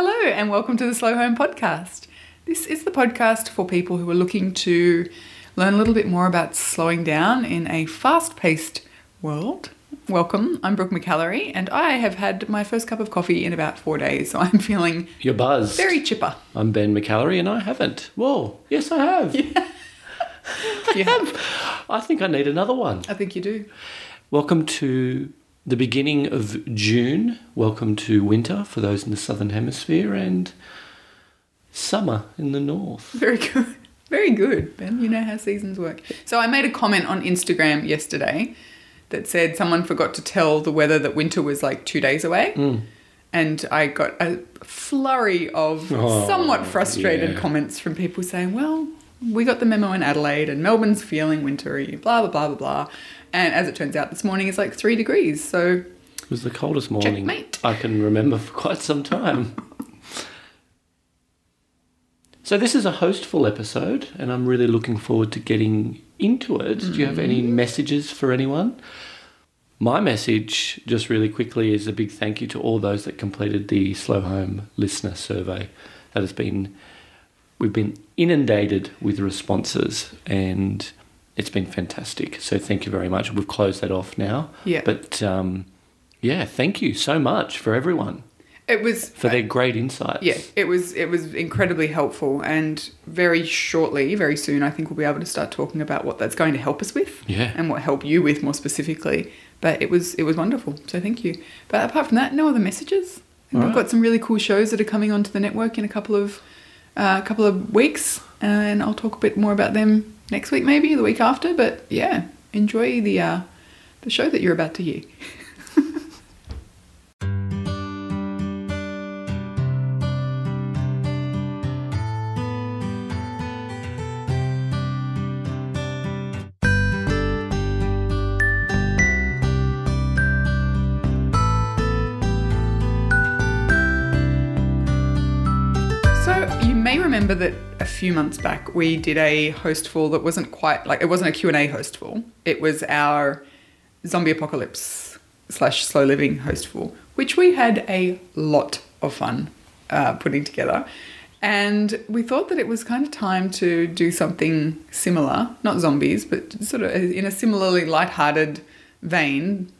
Hello, and welcome to the Slow Home Podcast. This is the podcast for people who are looking to learn a little bit more about slowing down in a fast paced world. Welcome, I'm Brooke McAlary, and I have had my first cup of coffee in about four days, so I'm feeling You're buzzed. very chipper. I'm Ben McAlary and I haven't. Whoa, yes, I have. You have? I think I need another one. I think you do. Welcome to the beginning of June. Welcome to winter for those in the southern hemisphere and summer in the north. Very good. Very good, Ben. You know how seasons work. So I made a comment on Instagram yesterday that said someone forgot to tell the weather that winter was like two days away. Mm. And I got a flurry of Oh, somewhat frustrated yeah. comments from people saying, well, we got the memo in Adelaide and Melbourne's feeling wintry, blah, blah, blah, blah, blah. And as it turns out, this morning is like three degrees. So It was the coldest morning Checkmate. I can remember for quite some time. so this is a hostful episode and I'm really looking forward to getting into it. Do you have any mm-hmm. messages for anyone? My message, just really quickly, is a big thank you to all those that completed the Slow Home listener survey. That has been, we've been inundated with responses and it's been fantastic. So thank you very much. We've closed that off now. Yeah. But um, yeah, thank you so much for everyone it was for their great insights. Yeah, it was it was incredibly helpful, and very shortly, very soon, I think we'll be able to start talking about what that's going to help us with, Yeah. and what help you with more specifically. But it was it was wonderful, so thank you. But apart from that, no other messages. And we've Alright. got some really cool shows that are coming onto the network in a couple of uh, couple of weeks, and I'll talk a bit more about them next week, maybe the week after. But yeah, enjoy the uh, the show that you're about to hear. Remember that a few months back we did a hostful that wasn't quite like it wasn't a Q&A hostful. It was our zombie apocalypse slash slow living hostful, which we had a lot of fun uh, putting together. And we thought that it was kind of time to do something similar, not zombies, but sort of in a similarly light-hearted vein.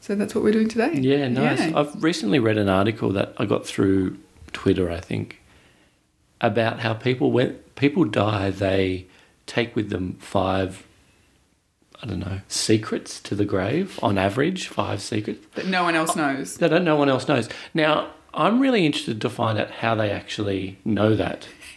So that's what we're doing today. Yeah, nice. Yeah. I've recently read an article that I got through Twitter, I think, about how people when people die, they take with them five I don't know, secrets to the grave on average, five secrets. That no one else knows. that no one else knows. Now, I'm really interested to find out how they actually know that.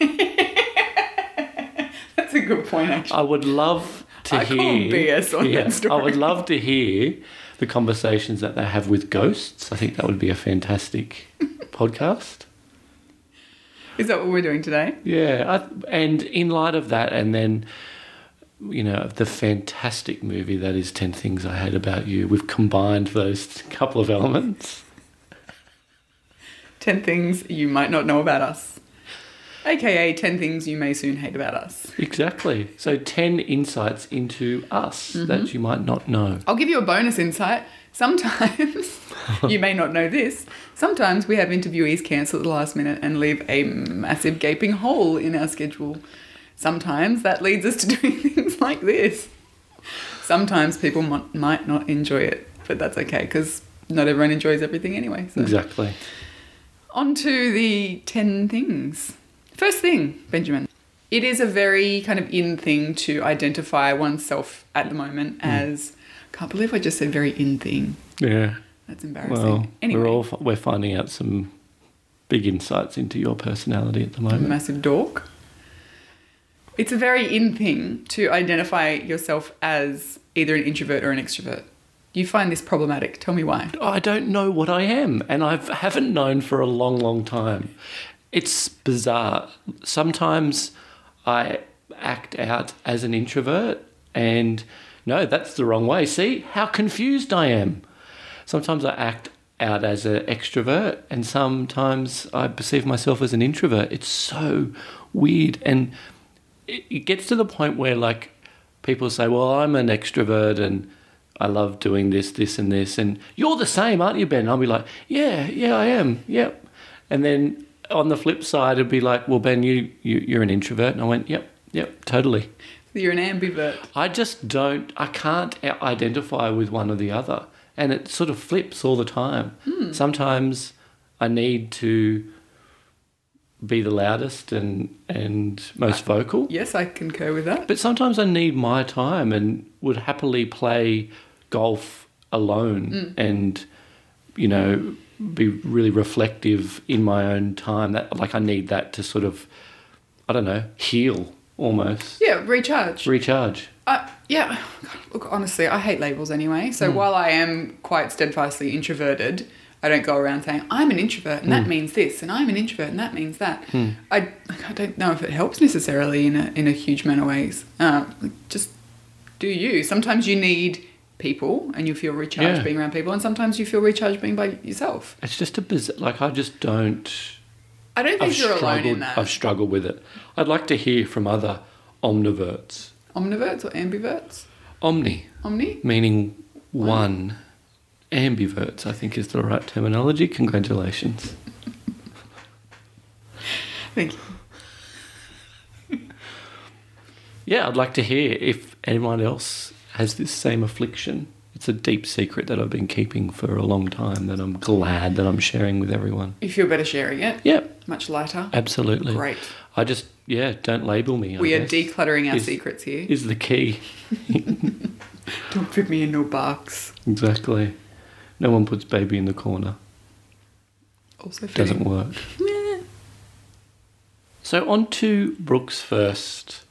That's a good point, actually. I would love to I hear. BS on that story. I would love to hear the conversations that they have with ghosts. I think that would be a fantastic podcast. Is that what we're doing today? Yeah, I, and in light of that, and then you know the fantastic movie that is Ten Things I Hate About You, we've combined those couple of elements. 10 things you might not know about us. AKA 10 things you may soon hate about us. Exactly. So ten insights into us Mm-hmm. that you might not know. I'll give you a bonus insight. Sometimes, you may not know this, sometimes we have interviewees cancel at the last minute and leave a massive gaping hole in our schedule. Sometimes that leads us to doing things like this. Sometimes people mo- might not enjoy it, but that's okay because not everyone enjoys everything anyway. So. Exactly. On to the 10 things. First thing, Benjamin. It is a very kind of in thing to identify oneself at the moment hmm. as. Can't believe I just said very in thing. Yeah. That's embarrassing. Well, anyway, we're all we're finding out some big insights into your personality at the moment. massive dork. It's a very in thing to identify yourself as either an introvert or an extrovert. You find this problematic. Tell me why. I don't know what I am, and I haven't known for a long, long time. It's bizarre. Sometimes I act out as an introvert, and no, that's the wrong way. See how confused I am. Sometimes I act out as an extrovert, and sometimes I perceive myself as an introvert. It's so weird, and it, it gets to the point where like people say, "Well, I'm an extrovert and I love doing this, this, and this," and you're the same, aren't you, Ben? I'll be like, "Yeah, yeah, I am. Yep." And then on the flip side, it'd be like, well, Ben, you, you you're an introvert, and I went, yep, yep, totally. You're an ambivert. I just don't. I can't identify with one or the other, and it sort of flips all the time. Hmm. Sometimes I need to be the loudest and and most vocal, Yes, I concur with that. but sometimes I need my time and would happily play golf alone hmm. and you know be really reflective in my own time. That like I need that to sort of I don't know heal almost Yeah, recharge. recharge. Uh, yeah, God, look, honestly, I hate labels anyway. So while I am quite steadfastly introverted, I don't go around saying I'm an introvert and that means this, and I'm an introvert and that means that. I, I don't know if it helps necessarily in a in a huge amount of ways. Uh, just do you. Sometimes you need people and you feel recharged Yeah. being around people, and sometimes you feel recharged being by yourself. It's just a bizarre. Like I just don't. I don't think I've you're alone in that. I've struggled with it. I'd like to hear from other omniverts. Omniverts or ambiverts? Omni Omni? meaning one. Ambiverts, I think, is the right terminology. Congratulations. Thank you. Yeah, I'd like to hear if anyone else has this same affliction. It's a deep secret that I've been keeping for a long time that I'm glad that I'm sharing with everyone. You feel better sharing it. Yep, Much lighter. absolutely. Great. I just, yeah, don't label me. I We are guess, decluttering our Is- secrets here. Is the key. Don't put me in no box. Exactly. No one puts baby in the corner. Also fitting. Doesn't work. So on to Brooke's first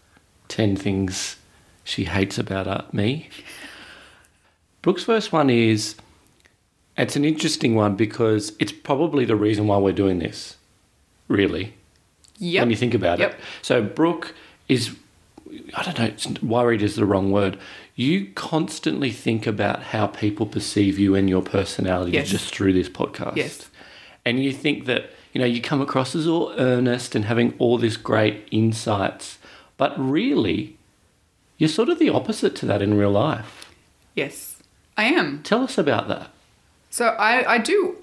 10 things she hates about uh, me. Brooke's first one is it's an interesting one because it's probably the reason why we're doing this, really, Yep. when you think about Yep. it. So Brooke is, I don't know, it's, worried is the wrong word. You constantly think about how people perceive you and your personality Yes. just through this podcast. Yes. And you think that, you know, you come across as all earnest and having all this great insights, but really, you're sort of the opposite to that in real life. Yes, I am. Tell us about that. So I, I do.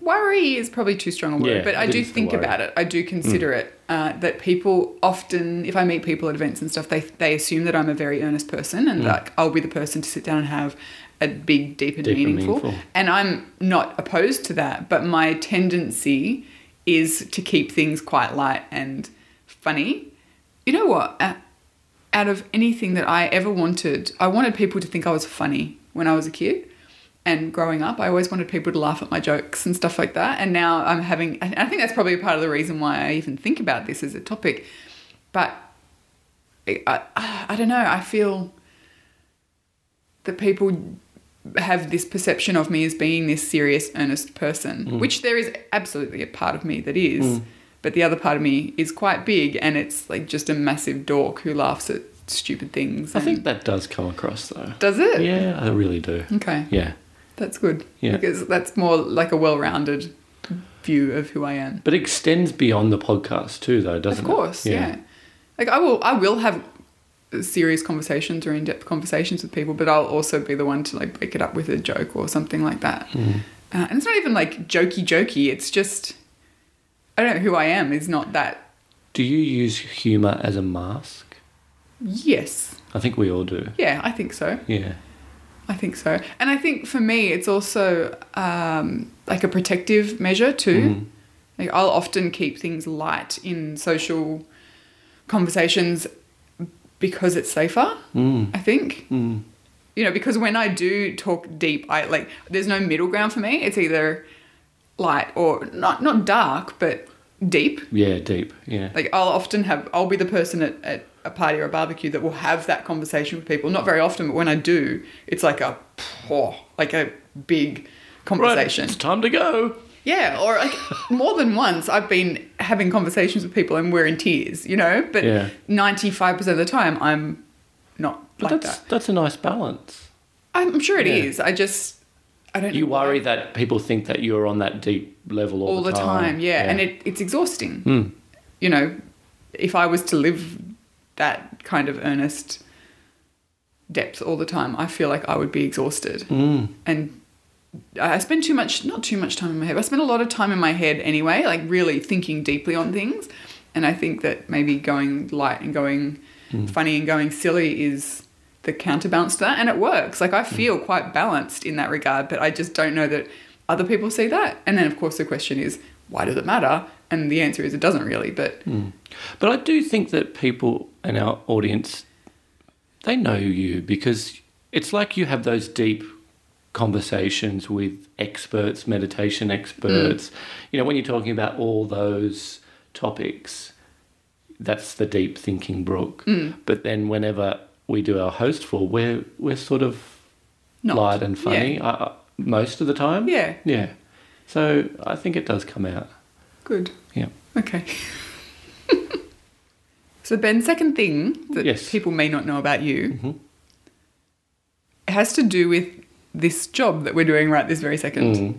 Worry is probably too strong a word, Yeah, but I do think it's the think worry. about it. I do consider it. Uh, that people often, if I meet people at events and stuff, they they assume that I'm a very earnest person and like I'll be the person to sit down and have a big, deep and Deep and meaningful. meaningful. And I'm not opposed to that, but my tendency is to keep things quite light and funny. You know what? Uh, out of anything that I ever wanted, I wanted people to think I was funny when I was a kid. And growing up, I always wanted people to laugh at my jokes and stuff like that. And now I'm having, I think that's probably part of the reason why I even think about this as a topic. But I, I, I don't know, I feel that people have this perception of me as being this serious, earnest person, mm. which there is absolutely a part of me that is. Mm. But the other part of me is quite big and it's like just a massive dork who laughs at stupid things. I think that does come across though. Does it? Yeah, I really do. Okay. Yeah. That's good. Yeah. Because that's more like a well rounded view of who I am. But it extends beyond the podcast too though, doesn't it? of it? course, yeah. Like I will I will have serious conversations or in depth conversations with people, but I'll also be the one to like break it up with a joke or something like that. Hmm. Uh, and it's not even like jokey jokey, it's just I don't know who I am is not that Do you use humour as a mask? Yes. I think we all do. Yeah, I think so. Yeah. I think so. And I think for me, it's also um, like a protective measure too. Mm. Like I'll often keep things light in social conversations because it's safer. Mm. I think Mm. you know because when I do talk deep, I like there's no middle ground for me. It's either light or not not dark, but deep. Yeah, deep. Yeah. Like I'll often have I'll be the person at, at a party or a barbecue that will have that conversation with people. Not very often, but when I do, it's like a oh, like a big conversation. Right, it's time to go. Yeah, or like more than once I've been having conversations with people and we're in tears, you know? But Yeah. 95% of the time I'm not But like that's that. that's a nice balance. I'm sure it is. Yeah. I just I don't You know why. worry that people think that you're on that deep level all, all the time, yeah. And it, it's exhausting. Mm. You know, if I was to live that kind of earnest depth all the time, I feel like I would be exhausted. Mm. And I spend too much, not too much time in my head. I spend a lot of time in my head anyway, like really thinking deeply on things. And I think that maybe going light and going funny and going silly is the counterbalance to that. And it works. Like I feel quite balanced in that regard, but I just don't know that other people see that. And then, of course, the question is, why does it matter? And the answer is it doesn't really. But hmm. But I do think that people in our audience, they know you because it's like you have those deep conversations with experts, meditation hmm. experts. You know, when you're talking about all those topics, that's the deep thinking Brooke. Hmm. But then whenever we do our hostful, we're we're sort of Not. light and funny I, I, most of the time. yeah, Yeah. So I think it does come out. Good. Yeah. Okay. so, Ben, second thing that Yes. people may not know about you Mhm. has to do with this job that we're doing right this very second. Mm.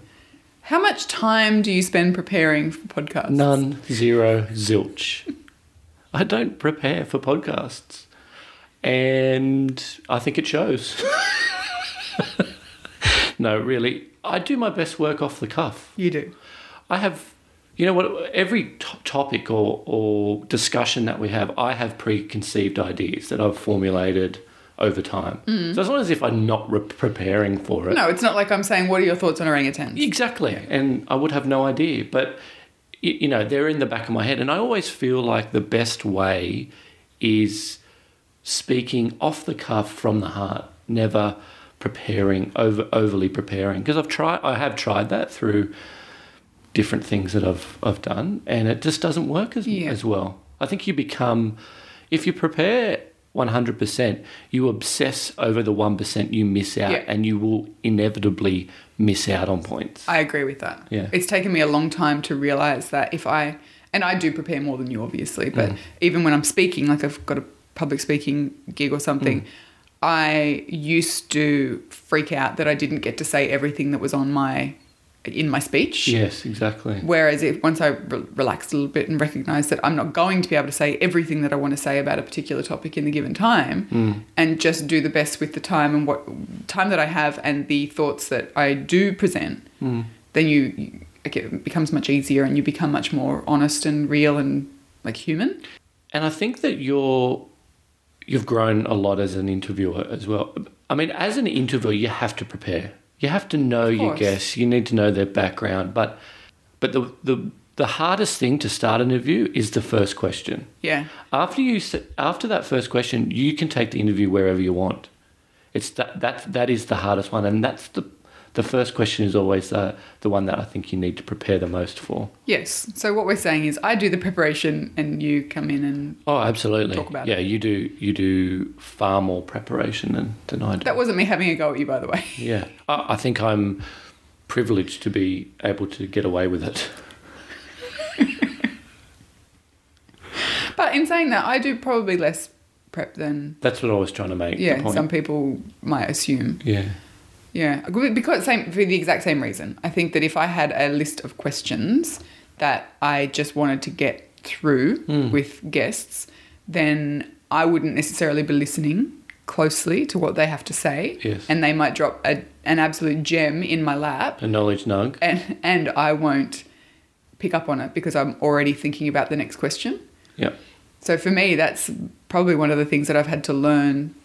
How much time do you spend preparing for podcasts? None, zero, zilch. I don't prepare for podcasts. And I think it shows. no, really. I do my best work off the cuff. You do. I have, you know what, every to- topic or, or discussion that we have, I have preconceived ideas that I've formulated over time. Mm. So it's not as if I'm not re- preparing for it. No, it's not like I'm saying, what are your thoughts on orangutans? Exactly. And I would have no idea. But, you know, they're in the back of my head. And I always feel like the best way is speaking off the cuff from the heart, never preparing, over, overly preparing. Because I've tried, I have tried that through different things that I've, I've done, and it just doesn't work as, Yeah. as well. I think you become, if you prepare 100%, you obsess over the 1% you miss out, Yeah. and you will inevitably miss out on points. I agree with that. Yeah. It's taken me a long time to realize that if I, and I do prepare more than you, obviously, but Mm. even when I'm speaking, like I've got a public speaking gig or something, Mm. I used to freak out that I didn't get to say everything that was on my, in my speech. yes, exactly. Whereas if once I re- relaxed a little bit and recognized that I'm not going to be able to say everything that I want to say about a particular topic in the given time, Mm. and just do the best with the time and what time that I have and the thoughts that I do present, Mm. then you, you it becomes much easier and you become much more honest and real and like human. And I think that you're you've grown a lot as an interviewer as well. I mean, as an interviewer, you have to prepare. You have to know your guests. You need to know their background. But but the the the hardest thing to start an interview is the first question. Yeah. After you after that first question, you can take the interview wherever you want. It's that that that is the hardest one, and that's the the first question is always the the one that I think you need to prepare the most for. Yes. So what we're saying is I do the preparation and you come in and Oh, absolutely. Talk about yeah, you do you do far more preparation than, than I do. that wasn't me having a go at you, by the way. yeah, I, I think I'm privileged to be able to get away with it. But in saying that, I do probably less prep than That's what I was trying to make. the yeah some people might assume. yeah. Yeah, because same for the exact same reason. I think that if I had a list of questions that I just wanted to get through Mm. with guests, then I wouldn't necessarily be listening closely to what they have to say, Yes. and they might drop a, an absolute gem in my lap, A knowledge nug. and and I won't pick up on it because I'm already thinking about the next question. Yeah. So for me, that's probably one of the things that I've had to learn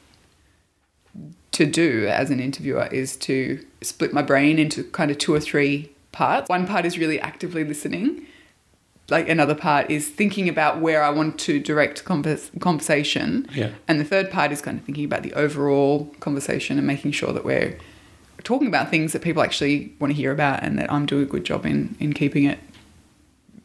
to do as an interviewer is to split my brain into kind of two or three parts. One part is really actively listening. Like another part is thinking about where I want to direct convers- conversation. Yeah. And the third part is kind of thinking about the overall conversation and making sure that we're talking about things that people actually want to hear about and that I'm doing a good job in, in keeping it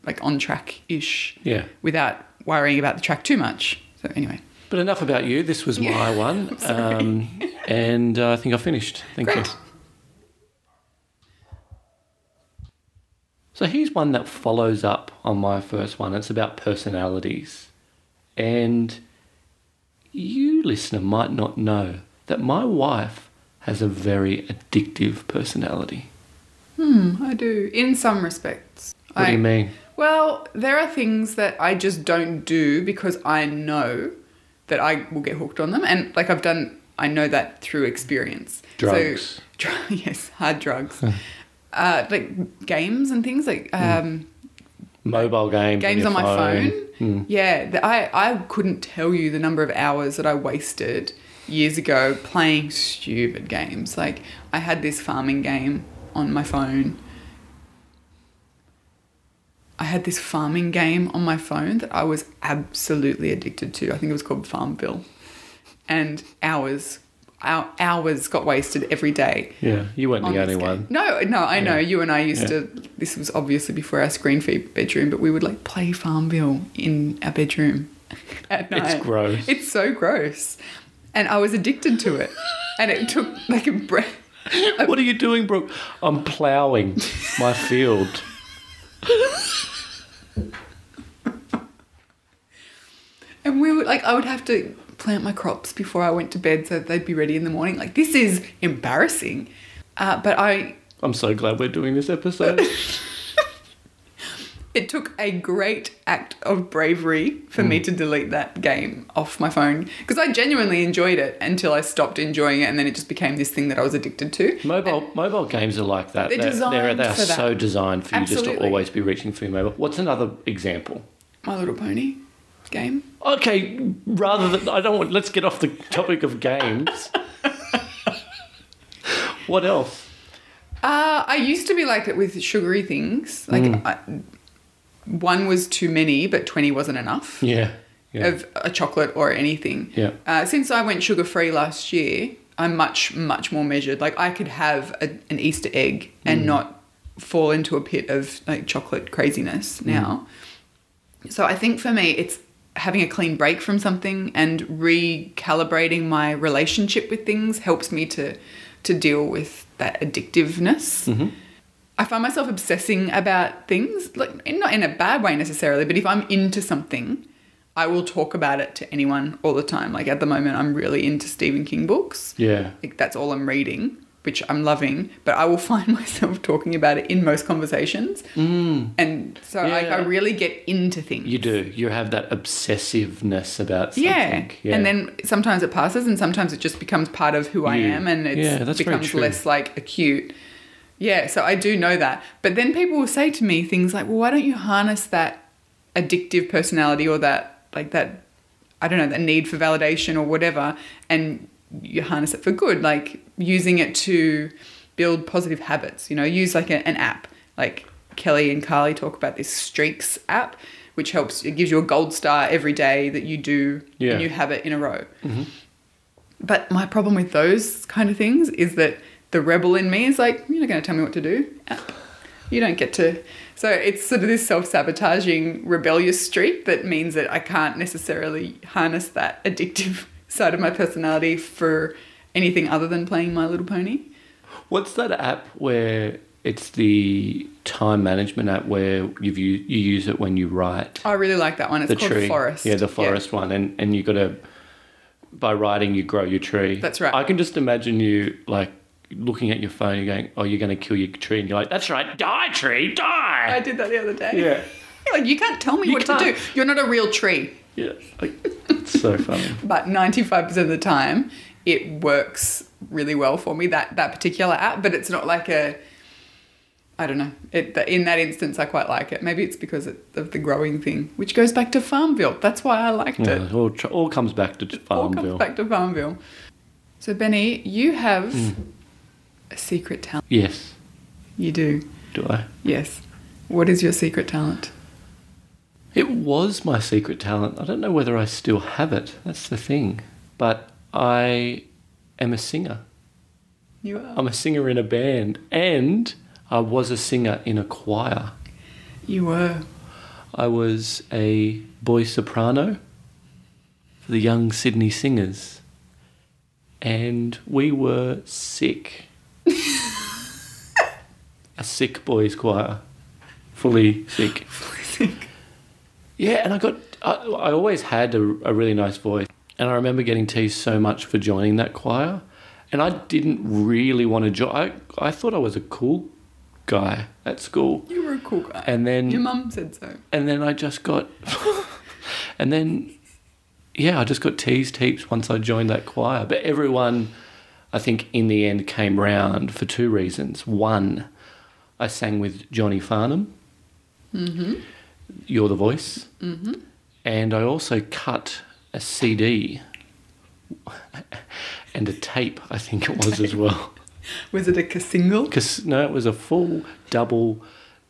like on track ish Yeah. without worrying about the track too much. So anyway, But enough about you. This was my one. Um, and uh, I think I finished. Thank Great. you. So here's one that follows up on my first one. It's about personalities. And you, listener, might not know that my wife has a very addictive personality. hmm, I do in some respects. What I, do you mean? Well, there are things that I just don't do because I know that I will get hooked on them, and like I've done I know that through experience. Drugs. So, dr- yes, hard drugs. uh, like games and things like um, Mobile games. games your on my phone. Hmm. Yeah, the, I I couldn't tell you the number of hours that I wasted years ago playing stupid games. Like I had this farming game on my phone. I had this farming game on my phone that I was absolutely addicted to. I think it was called Farmville. And hours, hou- hours got wasted every day Yeah, you weren't on the only game. one. No, no, I know. You and I used Yeah. to. This was obviously before our screen feed bedroom, but we would like play Farmville in our bedroom at night. It's gross. It's so gross, and I was addicted to it, and it took like a breath. What are you doing, Brooke? I'm ploughing my field. And we would like I would have to plant my crops before I went to bed so that they'd be ready in the morning. Like this is embarrassing, uh, but I I'm so glad we're doing this episode. it took a great act of bravery for Hmm. me to delete that game off my phone because I genuinely enjoyed it until I stopped enjoying it and then it just became this thing that I was addicted to. Mobile mobile games are like that. They're they're, designed they're, for that. so designed for you just to always be reaching for your mobile. What's another example? My Little Pony game. Okay, rather than I don't want. Let's get off the topic of games. what else? Uh, I used to be like it with sugary things. Like Hmm. I, one was too many, but twenty wasn't enough. Yeah, yeah, of a chocolate or anything. Yeah. Uh, since I went sugar free last year, I'm much much more measured. Like I could have a, an Easter egg and Mm. not fall into a pit of like chocolate craziness Mm. now. So I think for me, it's having a clean break from something and recalibrating my relationship with things helps me to to deal with that addictiveness. Mm-hmm. I find myself obsessing about things, like not in a bad way necessarily, but if I'm into something, I will talk about it to anyone all the time. Like at the moment, I'm really into Stephen King books. yeah. Like that's all I'm reading, which I'm loving. But I will find myself talking about it in most conversations, Mm. and so like I really get into things. You do. You have that obsessiveness about something. Yeah. Yeah. and then sometimes it passes, and sometimes it just becomes part of who I am, and it Yeah, becomes less like acute. Yeah, so I do know that. But then people will say to me things like, "Well, why don't you harness that addictive personality or that like that I don't know that need for validation or whatever, and you harness it for good, like using it to build positive habits. You know, use like a, an app, like Kelly and Carly talk about this Streaks app, which helps. It gives you a gold star every day that you do Yeah. a new habit in a row. Mm-hmm. But my problem with those kind of things is that the rebel in me is like, you're not going to tell me what to do. You don't get to. So it's sort of this self sabotaging, rebellious streak that means that I can't necessarily harness that addictive side of my personality for anything other than playing My Little Pony. What's that app where it's the time management app where you've u- you use it when you write I really like that one. It's the called tree? Forest. Yeah, the forest one, and and you got to by writing you grow your tree. That's right. I can just imagine you like looking at your phone, you're going, "Oh, you're going to kill your tree," and you're like, "That's right, die, tree, die." I did that the other day. Yeah. like, you can't tell me You what can't. to do. You're not a real tree. Yeah, like, it's so funny. but 95% of the time it works really well for me that that particular app but it's not like a i don't know it in that instance i quite like it maybe it's because of the growing thing which goes back to farmville that's why i liked Yeah, it it all, tr- all comes back to Farmville. all comes back to farmville so benny you have Hmm. A secret talent Yes, you do do I? yes what is your secret talent It was my secret talent. I don't know whether I still have it. That's the thing. But I am a singer. you are I'm a singer in a band, and I was a singer in a choir. you were I was a boy soprano for the young Sydney singers, and we were sick. A sick boys choir, fully sick. Yeah, and I got. I, I always had a, a really nice voice, and I remember getting teased so much for joining that choir, and I didn't really want to join. I I thought I was a cool guy at school, you were a cool guy and then your mum said so and then I just got, and then yeah, I just got teased heaps once I joined that choir. But everyone, I think, in the end came round for two reasons. One, I sang with Johnny Farnham. Mm-hmm. You're the voice. Mm-hmm. And I also cut a CD and a tape, I think it was as well. Was it a single? No, it was a full double,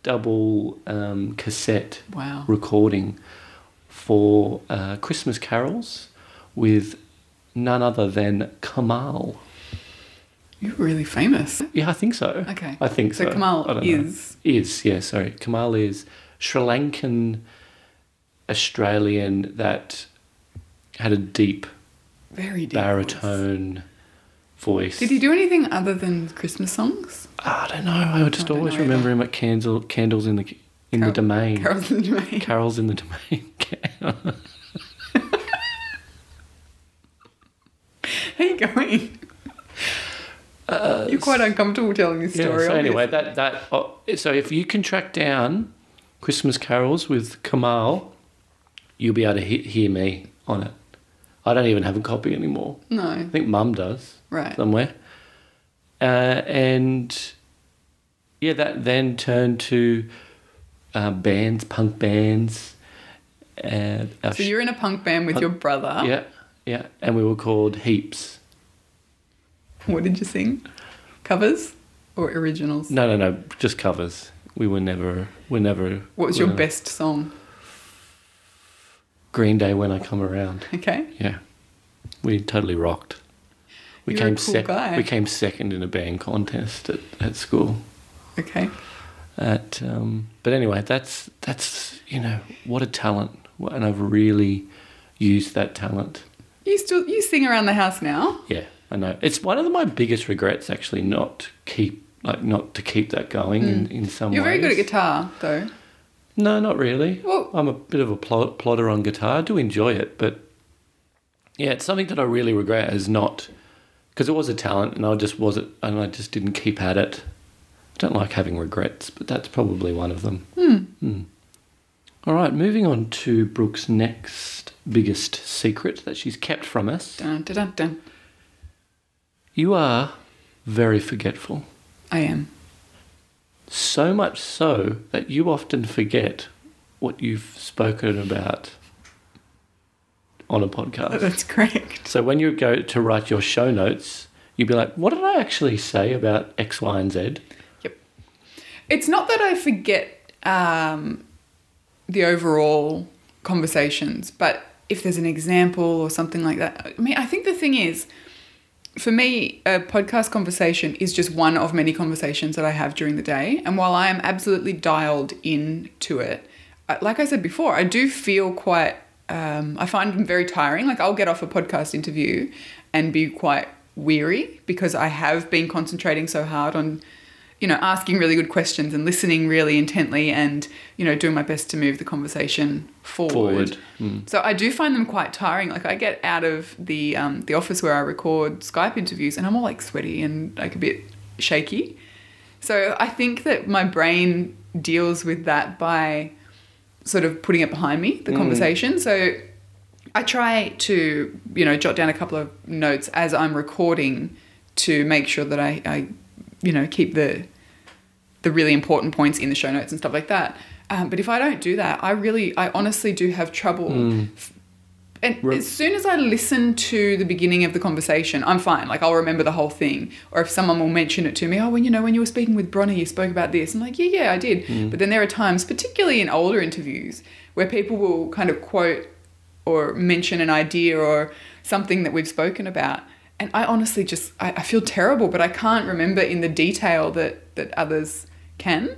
double um, cassette Wow. recording for uh, Christmas carols with none other than Kamahl. You're really famous. Yeah, I think so. Okay. I think so. So Kamahl I don't know. is- is yeah. Sorry, Kamahl is Sri Lankan Australian that had a deep Very deep. baritone voice. Did he do anything other than Christmas songs? Ah, I don't know. I just oh, I always remember him at candle, candles in the in the Carol- domain. Carols in the Domain. Carols in the domain. How you going? You're quite uncomfortable telling this Uh, yeah. story. So anyway, that that oh, so if you can track down Christmas carols with Kamahl, you'll be able to he- hear me on it. I don't even have a copy anymore. no, I think Mum does right. somewhere. Uh, and yeah, that then turned to uh, bands, punk bands. Uh, So you're in a punk band with Punk- your brother. yeah, yeah, and we were called Heaps. What did you sing? Covers or originals? No, no, no, just covers. We were never, we never. What was your were- best song? Green Day when I come around? Okay. Yeah, we totally rocked. We You're came cool sec- guy. We came second in a band contest at, at school. Okay. At um, but anyway, that's that's you know what a talent, and I've really used that talent. You still you sing around the house now? Yeah, I know. It's one of my biggest regrets actually not keep like not to keep that going in, in some Hmm. You're very ways. good at guitar, though. No, not really. Well- I'm a bit of a plod- plodder on guitar. I do enjoy it, but yeah, it's something that I really regret is not because it was a talent, and I just wasn't, and I just didn't keep at it. I don't like having regrets, but that's probably one of them. Hmm. All right, moving on to Brooke's next biggest secret that she's kept from us. Dun, dun, dun, dun. You are very forgetful. I am. So much so that you often forget what you've spoken about on a podcast. That's correct. So when you go to write your show notes, you'd be like, what did I actually say about X, Y, and Z? Yep. It's not that I forget um, the overall conversations, but if there's an example or something like that, I mean, I think the thing is, for me, a podcast conversation is just one of many conversations that I have during the day. And while I am absolutely dialed in to it, uh, like I said before, I do feel quite, um, I find them very tiring. Like I'll get off a podcast interview and be quite weary because I have been concentrating so hard on, you know, asking really good questions and listening really intently and, you know, doing my best to move the conversation forward. Forward. Mm. So I do find them quite tiring. Like I get out of the um, the office where I record Skype interviews, and I'm all like sweaty and like a bit shaky. So I think that my brain deals with that by sort of putting it behind me, the conversation. So I try to you know jot down a couple of notes as I'm recording to make sure that I, I you know keep the the really important points in the show notes and stuff like that. Um, but if I don't do that, I really, I honestly do have trouble. And Re- as soon as I listen to the beginning of the conversation, I'm fine. Like I'll remember the whole thing. Or if someone will mention it to me, oh, when you know when you were speaking with Bronnie, you spoke about this. I'm like, yeah, yeah, I did. But then there are times, particularly in older interviews, where people will kind of quote or mention an idea or something that we've spoken about. And I honestly just I, I feel terrible, but I can't remember in the detail that that others can.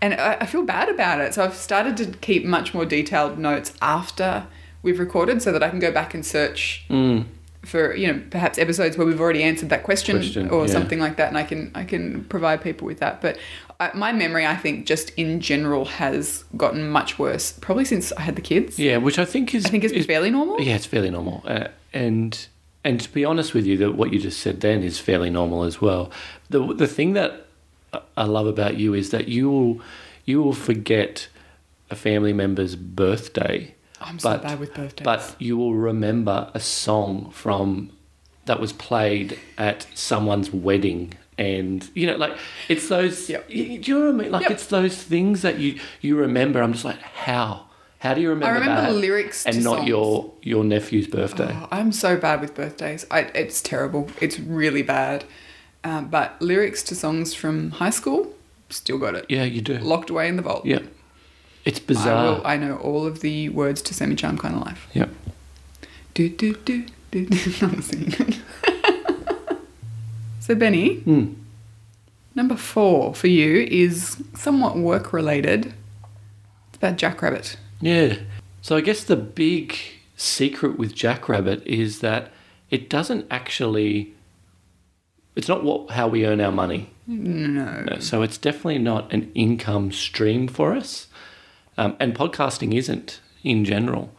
And I, I feel bad about it. So I've started to keep much more detailed notes after we've recorded so that I can go back and search Mm. for, you know, perhaps episodes where we've already answered that question, Question, or yeah. something like that and I can I can provide people with that. But I, my memory I think just in general has gotten much worse probably since I had the kids. Yeah, which I think is I think it's is- fairly normal. Yeah, it's fairly normal. Uh, and and to be honest with you, that what you just said then is fairly normal as well. The the thing that I love about you is that you will you will forget a family member's birthday, I'm so but- bad with birthdays. but you will remember a song from that was played at someone's wedding and you know like it's those Yep. do you know what I mean like Yep. it's those things that you you remember I'm just like how how do you remember, remember that lyrics and not songs. your your nephew's birthday Oh, I'm so bad with birthdays. I, it's terrible. It's really bad. Um, but lyrics to songs from high school, still got it. yeah you do Locked away in the vault. yeah it's I, bizarre will, I know all of the words to Semi-Charmed Kind of Life. yeah Do, do, do, do, do. I'm singing. so, Benny, Hmm. number four for you is somewhat work related. It's about Jackrabbit. Yeah. So I guess the big secret with Jackrabbit is that it doesn't actually. It's not what how we earn our money. No. No, So it's definitely not an income stream for us, um, and podcasting isn't in general.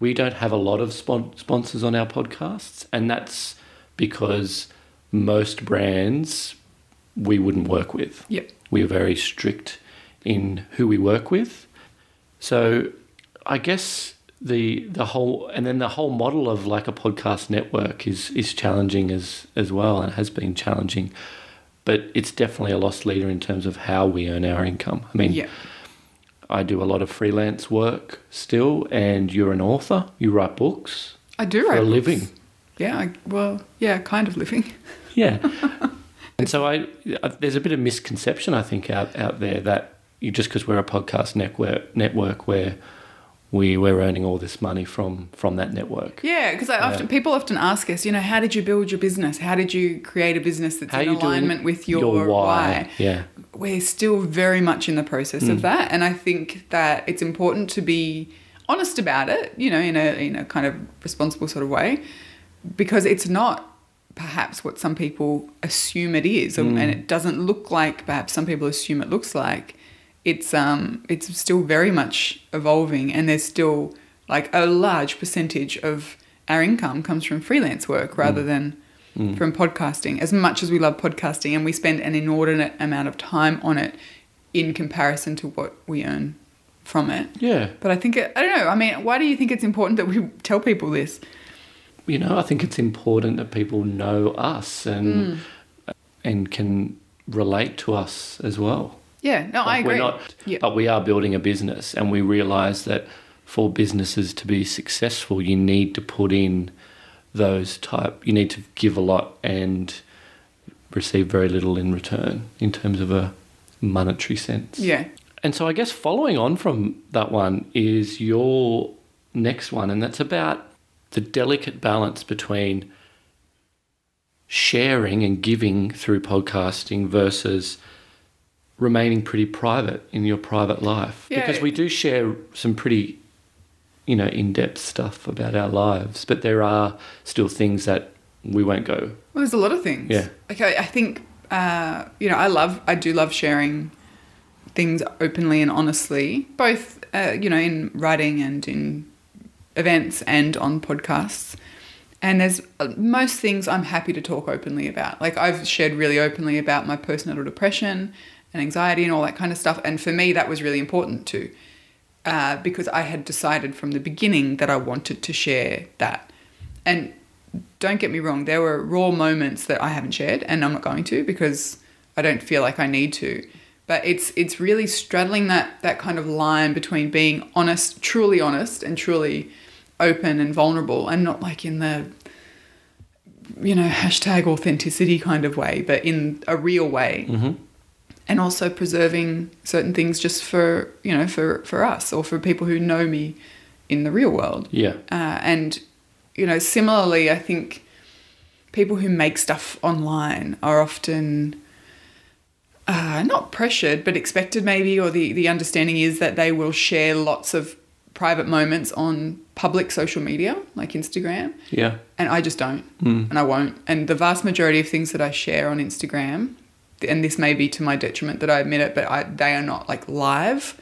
We don't have a lot of spon- sponsors on our podcasts, and that's because most brands we wouldn't work with Yep. we are very strict in who we work with. So I guess the the whole and then the whole model of like a podcast network is is challenging as as well and has been challenging. But it's definitely a lost leader in terms of how we earn our income. I mean, Yeah. I do a lot of freelance work still, and you're an author. You write books I do for write a books. living. Yeah, I, well, yeah, kind of living. Yeah. and so I, I- there's a bit of misconception I think out out there that you just because we're a podcast network network where we we're earning all this money from from that network. Yeah, because I often people often ask us, you know, how did you build your business? How did you create a business that's How in alignment with your, why? why? Yeah. We're still very much in the process Mm. of that, and I think that it's important to be honest about it, you know, in a in a kind of responsible sort of way, because it's not perhaps what some people assume it is, Mm. and it doesn't look like perhaps some people assume it looks like. It's um it's still very much evolving, and there's still like a large percentage of our income comes from freelance work rather than from podcasting. As much as we love podcasting, and we spend an inordinate amount of time on it in comparison to what we earn from it. Yeah. But I think it, I don't know. I mean, why do you think it's important that we tell people this? You know, I think it's important that people know us and Mm. and can relate to us as well. Yeah, no, I agree. We're not, Yeah. but we are building a business, and we realise that for businesses to be successful, you need to put in those type. You need to give a lot and receive very little in return in terms of a monetary sense. yeah, And so I guess following on from that one is your next one, and that's about the delicate balance between sharing and giving through podcasting versus remaining pretty private in your private life. Yeah. Because we do share some pretty, you know, in depth stuff about our lives, but there are still things that we won't go. Well, there's a lot of things. Yeah. Okay, I think uh, you know I love I do love sharing things openly and honestly, both uh, you know in writing and in events and on podcasts. And there's uh, most things I'm happy to talk openly about. Like I've shared really openly about my postnatal depression and anxiety and all that kind of stuff. And for me, that was really important too, uh, because I had decided from the beginning that I wanted to share that. And don't get me wrong, there were raw moments that I haven't shared, and I'm not going to because I don't feel like I need to. But it's it's really straddling that that kind of line between being honest, truly honest, and truly open and vulnerable, and not like in the you know hashtag authenticity kind of way, but in a real way, Mm-hmm. And also preserving certain things just for you know for for us or for people who know me in the real world. Yeah. Uh, and, you know, similarly, I think people who make stuff online are often uh, not pressured, but expected maybe, or the, the understanding is that they will share lots of private moments on public social media, like Instagram. Yeah. And I just don't, Mm. and I won't. And the vast majority of things that I share on Instagram, and this may be to my detriment that I admit it, but I, they are not like live.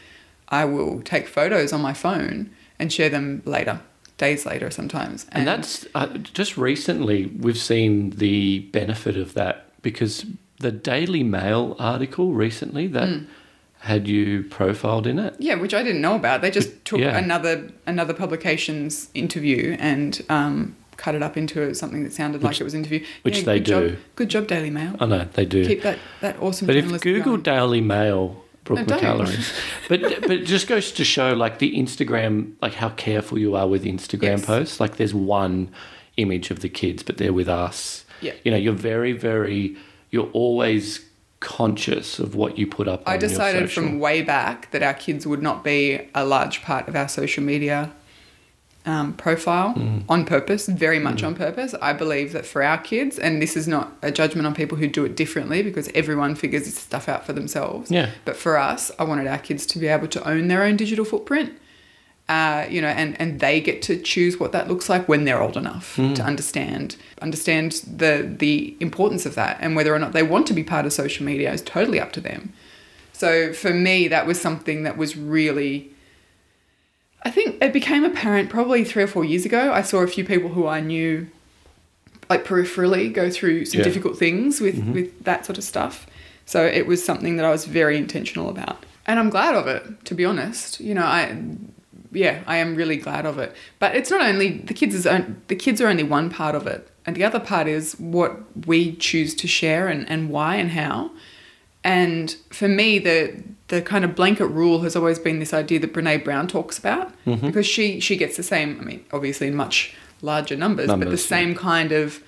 I will take photos on my phone and share them later, days later sometimes. And that's uh, just recently we've seen the benefit of that because the Daily Mail article recently that had you profiled in it. Yeah, which I didn't know about. They just took yeah. another another publication's interview and um, cut it up into something that sounded like it was interview. which Yeah, they good job- do. good job, Daily Mail. I know they do. Keep that, that awesome But if Google going. Daily Mail, Brooke No. McAlary, but but it just goes to show like the Instagram, like how careful you are with Instagram Yes. posts. Like there's one image of the kids, but they're with us. Yeah. You know, you're very very, you're always conscious of what you put up. I on decided from way back that our kids would not be a large part of our social media um, profile Mm. on purpose, very much on purpose. I believe that for our kids, and this is not a judgment on people who do it differently because everyone figures this stuff out for themselves. Yeah. But for us, I wanted our kids to be able to own their own digital footprint. Uh, you know, and, and they get to choose what that looks like when they're old enough to understand understand the the importance of that and whether or not they want to be part of social media is totally up to them. So for me, that was something that was really. I think it became apparent probably three or four years ago. I saw a few people who I knew, like peripherally, go through some Yeah. difficult things with mm-hmm. with that sort of stuff. So it was something that I was very intentional about, and I'm glad of it. To be honest, you know, I yeah, I am really glad of it. But it's not only the kids is the kids are only one part of it, and the other part is what we choose to share and, and why and how. And for me, the the kind of blanket rule has always been this idea that Brene Brown talks about mm-hmm. because she she gets the same. I mean, obviously in much larger numbers, but the Numbers, yeah. same kind of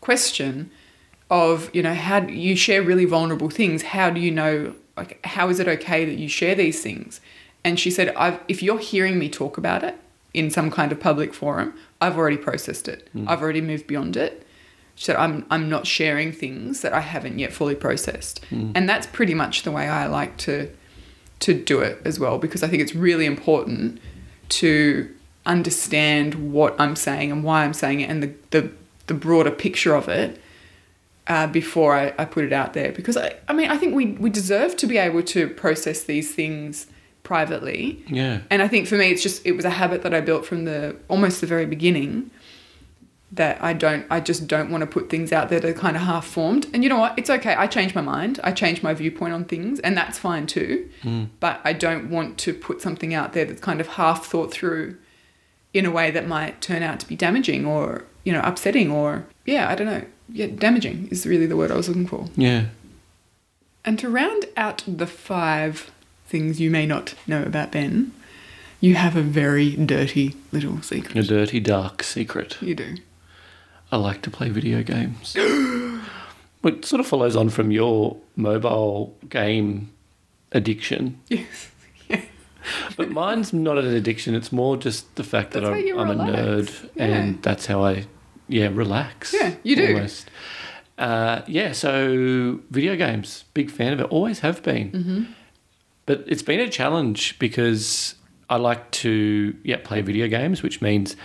question of you know how do you share really vulnerable things. How do you know like how is it okay that you share these things? And she said, I've, if you're hearing me talk about it in some kind of public forum, I've already processed it. Mm. I've already moved beyond it. She said, I'm, I'm not sharing things that I haven't yet fully processed. Mm. And that's pretty much the way I like to, to do it as well, because I think it's really important to understand what I'm saying and why I'm saying it and the, the, the broader picture of it uh, before I, I put it out there. Because I, I mean, I think we, we deserve to be able to process these things privately. Yeah. And I think for me, it's just, it was a habit that I built from the almost the very beginning that I don't, I just don't want to put things out there that are kind of half formed. And you know what? It's okay. I change my mind. I change my viewpoint on things, and that's fine too. Hmm. But I don't want to put something out there that's kind of half thought through in a way that might turn out to be damaging or, you know, upsetting or, yeah, I don't know. Yeah, damaging is really the word I was looking for. Yeah. And to round out the five things you may not know about Ben, you have a very dirty little secret. A dirty, dark secret. You do. I like to play video games. Which sort of follows on from your mobile game addiction. Yes. But mine's not an addiction. It's more just the fact That's that I'm, I'm a nerd, Yeah. and that's how I, yeah, relax. Yeah, you do. Almost. Uh, yeah. So video games, big fan of it. Always have been. Mm-hmm. But it's been a challenge because I like to yeah play video games, which means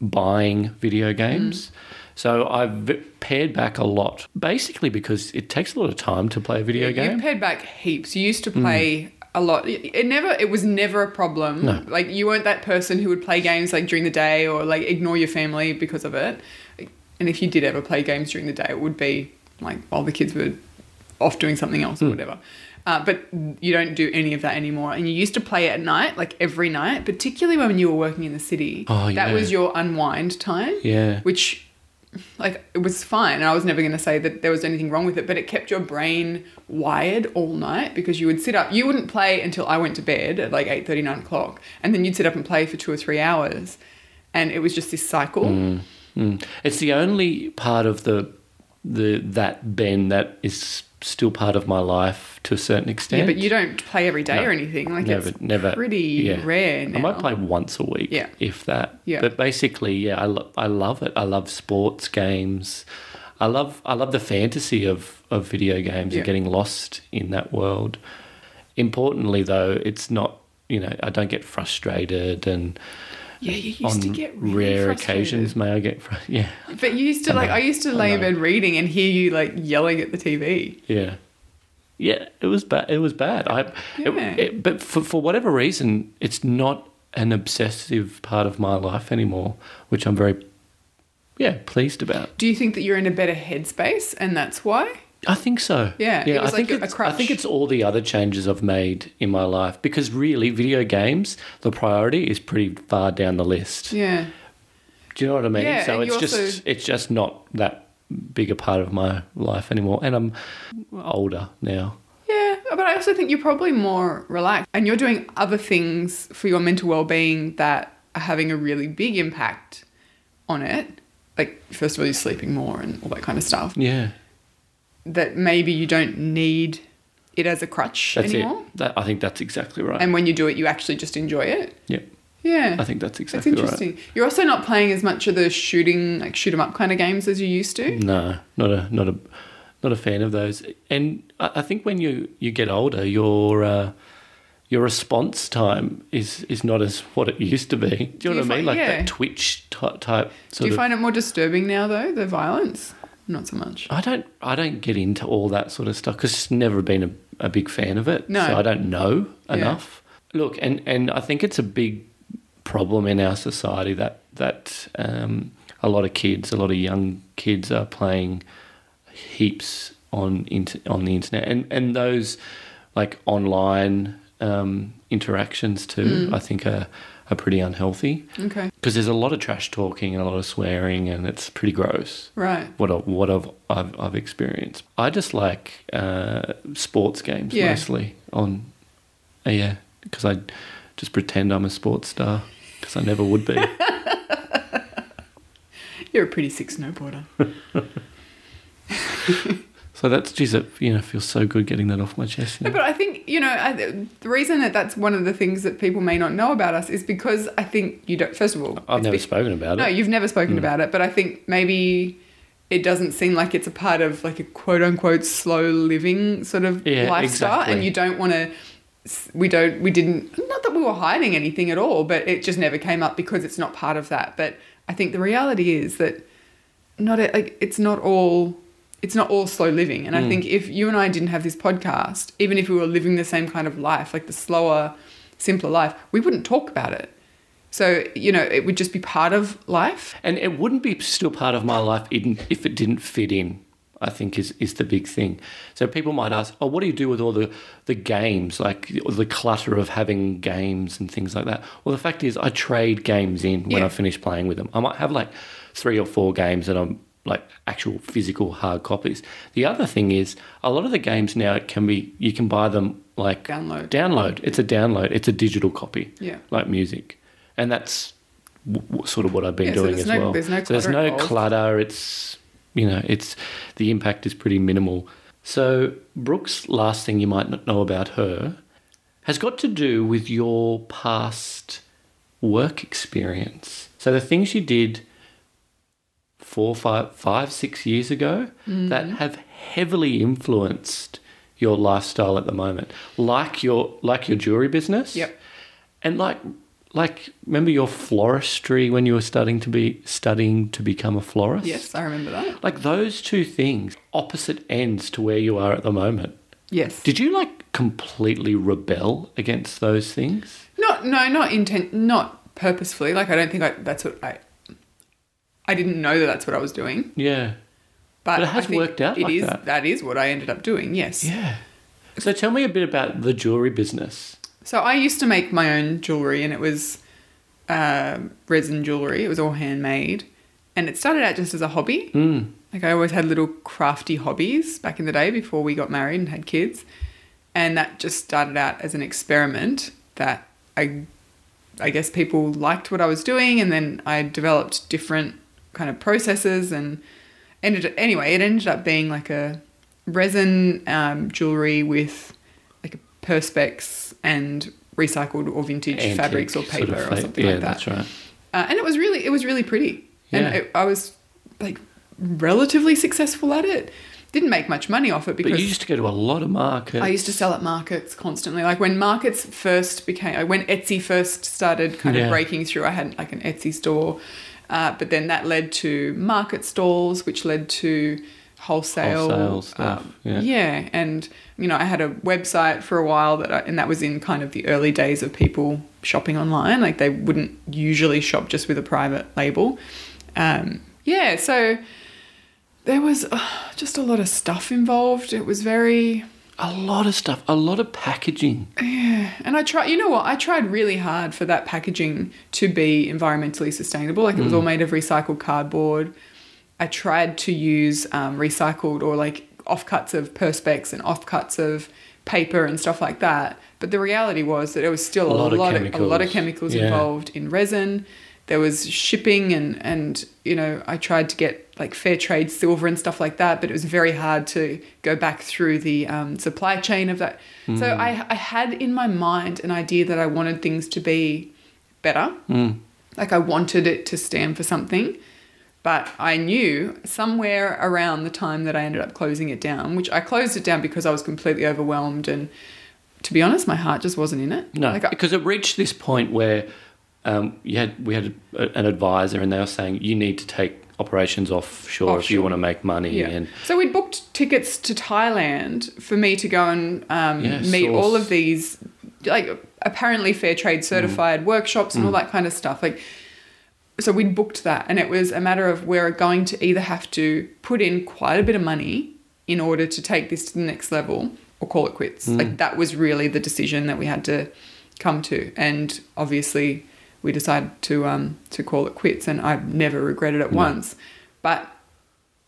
buying video games. So I've pared back a lot, basically because it takes a lot of time to play a video game. You paid back heaps. You used to play a lot. It never. It was never a problem. No. Like you weren't that person who would play games like during the day or like ignore your family because of it. And if you did ever play games during the day, it would be like while the kids were off doing something else Hmm. or whatever. Uh, but you don't do any of that anymore. And you used to play at night, like every night, particularly when you were working in the city. Oh, yeah. That was your unwind time. Yeah. Which like it was fine and i was never going to say that there was anything wrong with it but it kept your brain wired all night because you would sit up you wouldn't play until i went to bed at like 8 9 o'clock and then you'd sit up and play for two or three hours and it was just this cycle Mm. It's the only part of the the that Ben that is still part of my life to a certain extent. yeah but you don't play every day No. or anything like never, it's never, pretty yeah. rare now I might play once a week, Yeah. if that. Yeah. But basically, yeah, I, lo- I love it. I love sports games. I love I love the fantasy of, of video games Yeah. and getting lost in that world. Importantly, though, it's not you know I don't get frustrated and yeah you used on to get really rare frustrated. occasions may I get fr- yeah but you used to I like know. i used to lay in bed reading and hear you like yelling at the tv Yeah. Yeah, it was bad. It was bad. I, Yeah. it, it, but for for whatever reason, it's not an obsessive part of my life anymore, which I'm very, yeah, pleased about. do you think that you're in a better headspace and that's why I think so. Yeah, it yeah. was I think like a it's, I think it's all the other changes I've made in my life because really, video games, the priority is pretty far down the list. Yeah. Do you know what I mean? Yeah, so it's just also- it's just not that big a part of my life anymore, and I'm older now. Yeah, but I also think you're probably more relaxed and you're doing other things for your mental well-being that are having a really big impact on it. Like first of all, you're sleeping more and all that kind of stuff. Yeah, That maybe you don't need it as a crutch that's anymore. it. That, I think that's exactly right. And when you do it, you actually just enjoy it. yeah, Yeah. I think that's exactly right. That's interesting. You're also not playing as much of the shooting, like shoot 'em up kind of games as you used to. No, not a not a not a fan of those. And I I think when you you get older, your uh, your response time is is not as what it used to be. Do you Do know you what I mean? Like yeah. that Twitch ty- type Do you find it more disturbing now, though, the violence? Not so much. I don't I don't get into all that sort of stuff because it's never been a, a big fan of it. No. so I don't know Yeah. enough. Look, and and I think it's a big problem in our society that that um, a lot of kids, a lot of young kids, are playing heaps on int- on the internet, and and those like online um, interactions too. I think are are pretty unhealthy Okay. because there's a lot of trash talking and a lot of swearing, and it's pretty gross Right. what I, what I've, I've I've experienced. I just like uh, sports games Yeah. mostly on, uh, yeah, because I just pretend I'm a sports star because I never would be. You're a pretty sick snowboarder. so that's geez, it you know feels so good getting that off my chest. No, but I think you know I, the reason that that's one of the things that people may not know about us is because I think you don't. First of all, I've never be- spoken about No, it. No, you've never spoken mm. about it, but I think maybe it doesn't seem like it's a part of like a quote unquote slow living sort of Yeah, lifestyle, exactly. and you don't want to. We don't. We didn't. Not that we were hiding anything at all, but it just never came up because it's not part of that. But I think the reality is that not a- like it's not all it's not all slow living and i mm. think if you and i didn't have this podcast even if we were living the same kind of life like the slower simpler life we wouldn't talk about it so you know it would just be part of life And it wouldn't be still part of my life if it didn't fit in. I think is is the big thing. So people might ask, "Oh, what do you do with all the the games, like the clutter of having games and things like that?" Well, the fact is, I trade games in when Yeah. I finish playing with them. I might have like three or four games that I'm like actual physical hard copies. The other thing is, a lot of the games now can be you can buy them like Download. Download. It's a download. It's a digital copy. Yeah. Like music, and that's w- w- sort of what I've been Yeah, doing there's as no- well. there's no so there's clutter no involved. clutter. It's you know, it's the impact is pretty minimal. So Brooke's last thing you might not know about her has got to do with your past work experience. So the things you did four, five, five, six years ago Mm-hmm. that have heavily influenced your lifestyle at the moment, like your like your jewelry business. Yep. And like like remember your floristry when you were starting to be studying to become a florist? yes i remember that Like those two things, opposite ends to where you are at the moment. yes Did you like completely rebel against those things? not no not intent not purposefully like i don't think I, that's what i i didn't know that that's what i was doing Yeah. but, But it has worked out it like is- that. that is what i ended up doing yes Yeah. So tell me a bit about the jewelry business. So I used to make my own jewelry, and it was uh, resin jewelry. It was all handmade, and it started out just as a hobby. Mm. Like I always had little crafty hobbies back in the day before we got married and had kids, and that just started out as an experiment that I, I guess people liked what I was doing, and then I developed different kind of processes and ended anyway. It ended up being like a resin um, jewelry with like a perspex and recycled or vintage Antique fabrics or sort paper of or something yeah, like that. that's right. Uh, and it was really, it was really pretty. Yeah. And it, I was like relatively successful at it. Didn't make much money off it because But you used to go to a lot of markets. I used to sell at markets constantly. Like when markets first became, when Etsy first started kind Yeah. of breaking through, I had like an Etsy store. Uh, but then that led to market stalls, which led to wholesale. Wholesale stuff, um, yeah. yeah. And, you know, I had a website for a while that I, and that was in kind of the early days of people shopping online. Like they wouldn't usually shop just with a private label. Um, yeah. So there was uh, just a lot of stuff involved. It was very A lot of stuff, a lot of packaging. yeah. And I tried. You know what? I tried really hard for that packaging to be environmentally sustainable. Like it was all made of recycled cardboard. I tried to use um, recycled or like offcuts of perspex and offcuts of paper and stuff like that. But the reality was that there was still a, lot, of, a lot of chemicals. chemicals Yeah. involved in resin. There was shipping and and you know I tried to get like fair trade silver and stuff like that, but it was very hard to go back through the um, supply chain of that. So I I had in my mind an idea that I wanted things to be better. Like I wanted it to stand for something. But I knew somewhere around the time that I ended up closing it down, which I closed it down because I was completely overwhelmed and to be honest, my heart just wasn't in it. No, Like I, because it reached this point where um, you had we had a, an advisor, and they were saying you need to take operations offshore, if you want to make money. Yeah. And So we'd booked tickets to Thailand for me to go and um, Yeah, meet source. all of these, like apparently fair trade certified workshops and all that kind of stuff. Like, so we'd booked that, and it was a matter of we're going to either have to put in quite a bit of money in order to take this to the next level, or call it quits. Like that was really the decision that we had to come to, and obviously we decided to um, to call it quits, and I've never regretted it once. But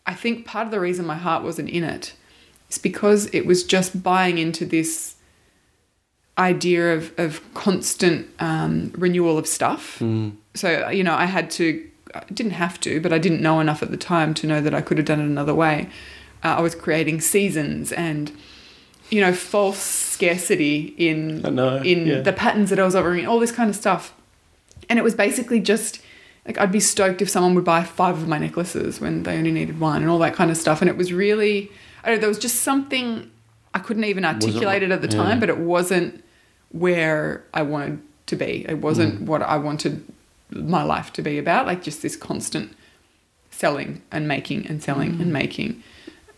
I think part of the reason my heart wasn't in it is because it was just buying into this idea of, of constant um, renewal of stuff. So, you know, I had to, I didn't have to, but I didn't know enough at the time to know that I could have done it another way. Uh, I was creating seasons and, you know, false scarcity in, know, in yeah. the patterns that I was offering, all this kind of stuff. And it was basically just like I'd be stoked if someone would buy five of my necklaces when they only needed one and all that kind of stuff. And it was really, I don't know, there was just something I couldn't even articulate it at the yeah. time, but it wasn't where I wanted to be. It wasn't mm. what I wanted my life to be about, like just this constant selling and making and selling and mm. making.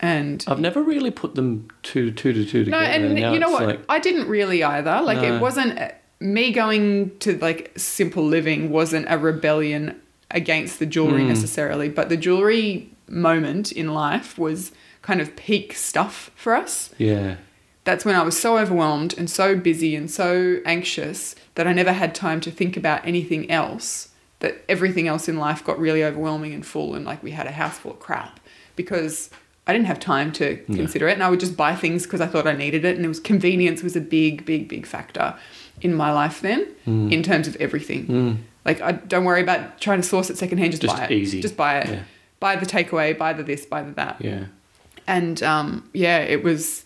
And I've never really put them two, two to two no, together. and now you know what? Like, I didn't really either. Like No. it wasn't me going to like simple living wasn't a rebellion against the jewelry Mm. necessarily, but the jewelry moment in life was kind of peak stuff for us. yeah, That's when I was so overwhelmed and so busy and so anxious that I never had time to think about anything else. That everything else in life got really overwhelming and full, and like we had a house full of crap because I didn't have time to consider it, and I would just buy things because I thought I needed it, and it was convenience was a big, big, big factor in my life then Mm. in terms of everything. Like I don't worry about trying to source it secondhand, just, Just buy it, easy. just buy it, Yeah. buy the takeaway, buy the this, buy the that yeah. and um, yeah, it was.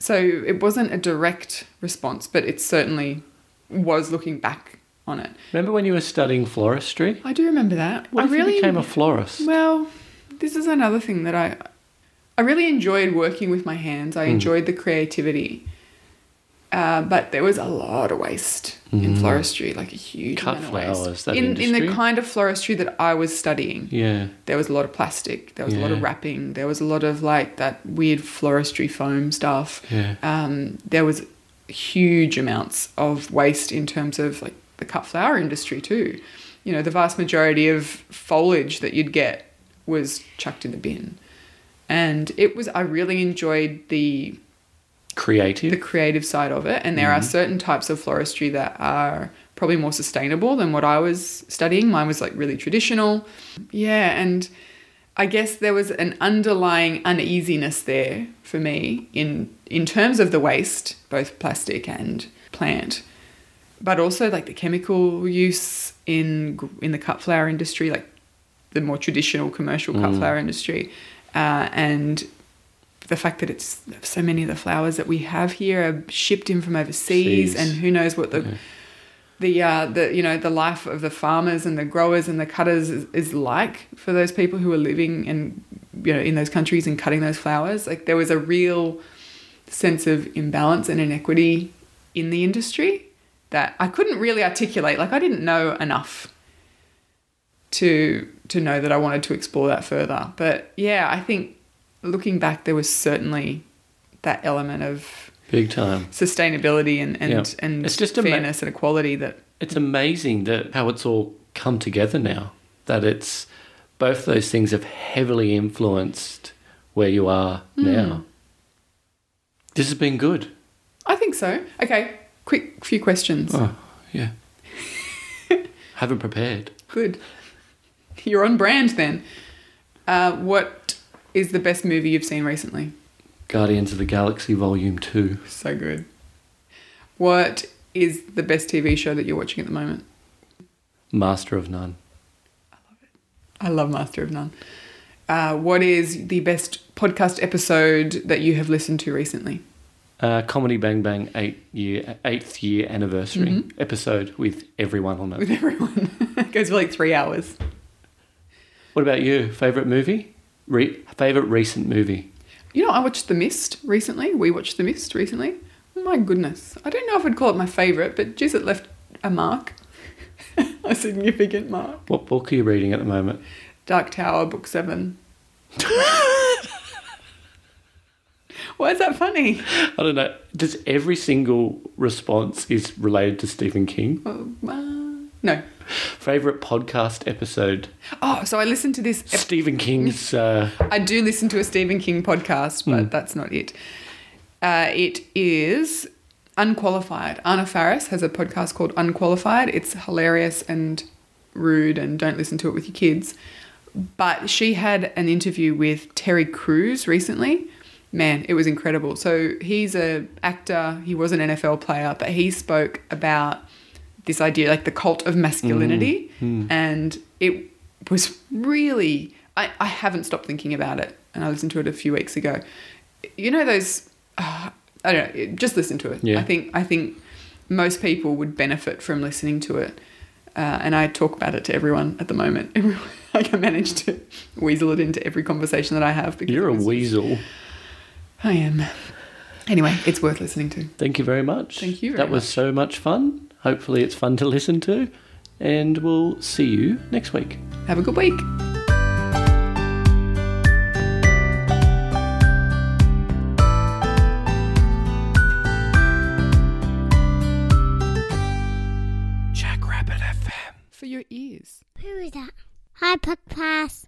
So it wasn't a direct response, but it certainly was looking back on it. Remember when you were studying floristry? I do remember that. What I really you became a florist? well. This is another thing that I, I really enjoyed working with my hands. I enjoyed the creativity, uh, but there was a lot of waste in floristry, like a huge Cut amount of waste. flowers, that in in the kind of floristry that I was studying yeah, there was a lot of plastic there was a lot of wrapping there was a lot of like that weird floristry foam stuff. Yeah. um, there was huge amounts of waste in terms of like the cut flower industry too. You know the vast majority of foliage that you'd get was chucked in the bin. And it was i really enjoyed the Creative. the creative side of it. And there are certain types of floristry that are probably more sustainable than what I was studying. Mine was like really traditional. Yeah. And I guess there was an underlying uneasiness there for me in, in terms of the waste, both plastic and plant. But also like the chemical use in in the cut flower industry, like the more traditional commercial cut flower industry, uh, and the fact that it's so many of the flowers that we have here are shipped in from overseas, Seas. and who knows what the the uh, the you know the life of the farmers and the growers and the cutters is, is like for those people who are living and you know in those countries and cutting those flowers. Like there was a real sense of imbalance and inequity in the industry that I couldn't really articulate. Like I didn't know enough to to know that I wanted to explore that further. But yeah, I think looking back, there was certainly that element of Big time. sustainability and and, Yeah. and It's just fairness and equality that It's amazing that how it's all come together now. That it's both those things have heavily influenced where you are now. This has been good. I think so. Okay, quick few questions. Oh, yeah. Haven't prepared. Good. You're on brand then. Uh, what is the best movie you've seen recently? Guardians of the Galaxy Volume 2. So good. What is the best TV show that you're watching at the moment? Master of None. I love it. I love Master of None. Uh, what is the best podcast episode that you have listened to recently? Uh, Comedy Bang Bang eight year eighth year anniversary Mm-hmm. episode with everyone on it. With everyone. it goes for like three hours. What about you? Favorite movie? Re- favorite recent movie? You know, I watched The Mist recently. We watched The Mist recently. My goodness. I don't know if I'd call it my favourite, but geez, it left a mark. a significant mark. What book are you reading at the moment? Dark Tower, Book 7. Why is that funny? I don't know. Does every single response is related to Stephen King? Oh, uh, no. Favorite podcast episode? Oh, so I listened to this. ep- Stephen King's. Uh, I do listen to a Stephen King podcast, but that's not it. Uh, it is Unqualified. Anna Faris has a podcast called Unqualified. It's hilarious and rude, and don't listen to it with your kids. But she had an interview with Terry Crews recently. Man, it was incredible. So he's a actor. He was an NFL player, but he spoke about this idea, like the cult of masculinity, and it was really. I, I haven't stopped thinking about it, and I listened to it a few weeks ago. You know those. Uh, I don't know. Just listen to it. Yeah. I think I think most people would benefit from listening to it. Uh, and I talk about it to everyone at the moment. like I managed to weasel it into every conversation that I have. Because you're a weasel. I am. Anyway, it's worth listening to. Thank you very much. Thank you very That was so much fun. Hopefully, it's fun to listen to. And we'll see you next week. Have a good week. Jackrabbit FM. For your ears. Who is that? Hi, Podcast.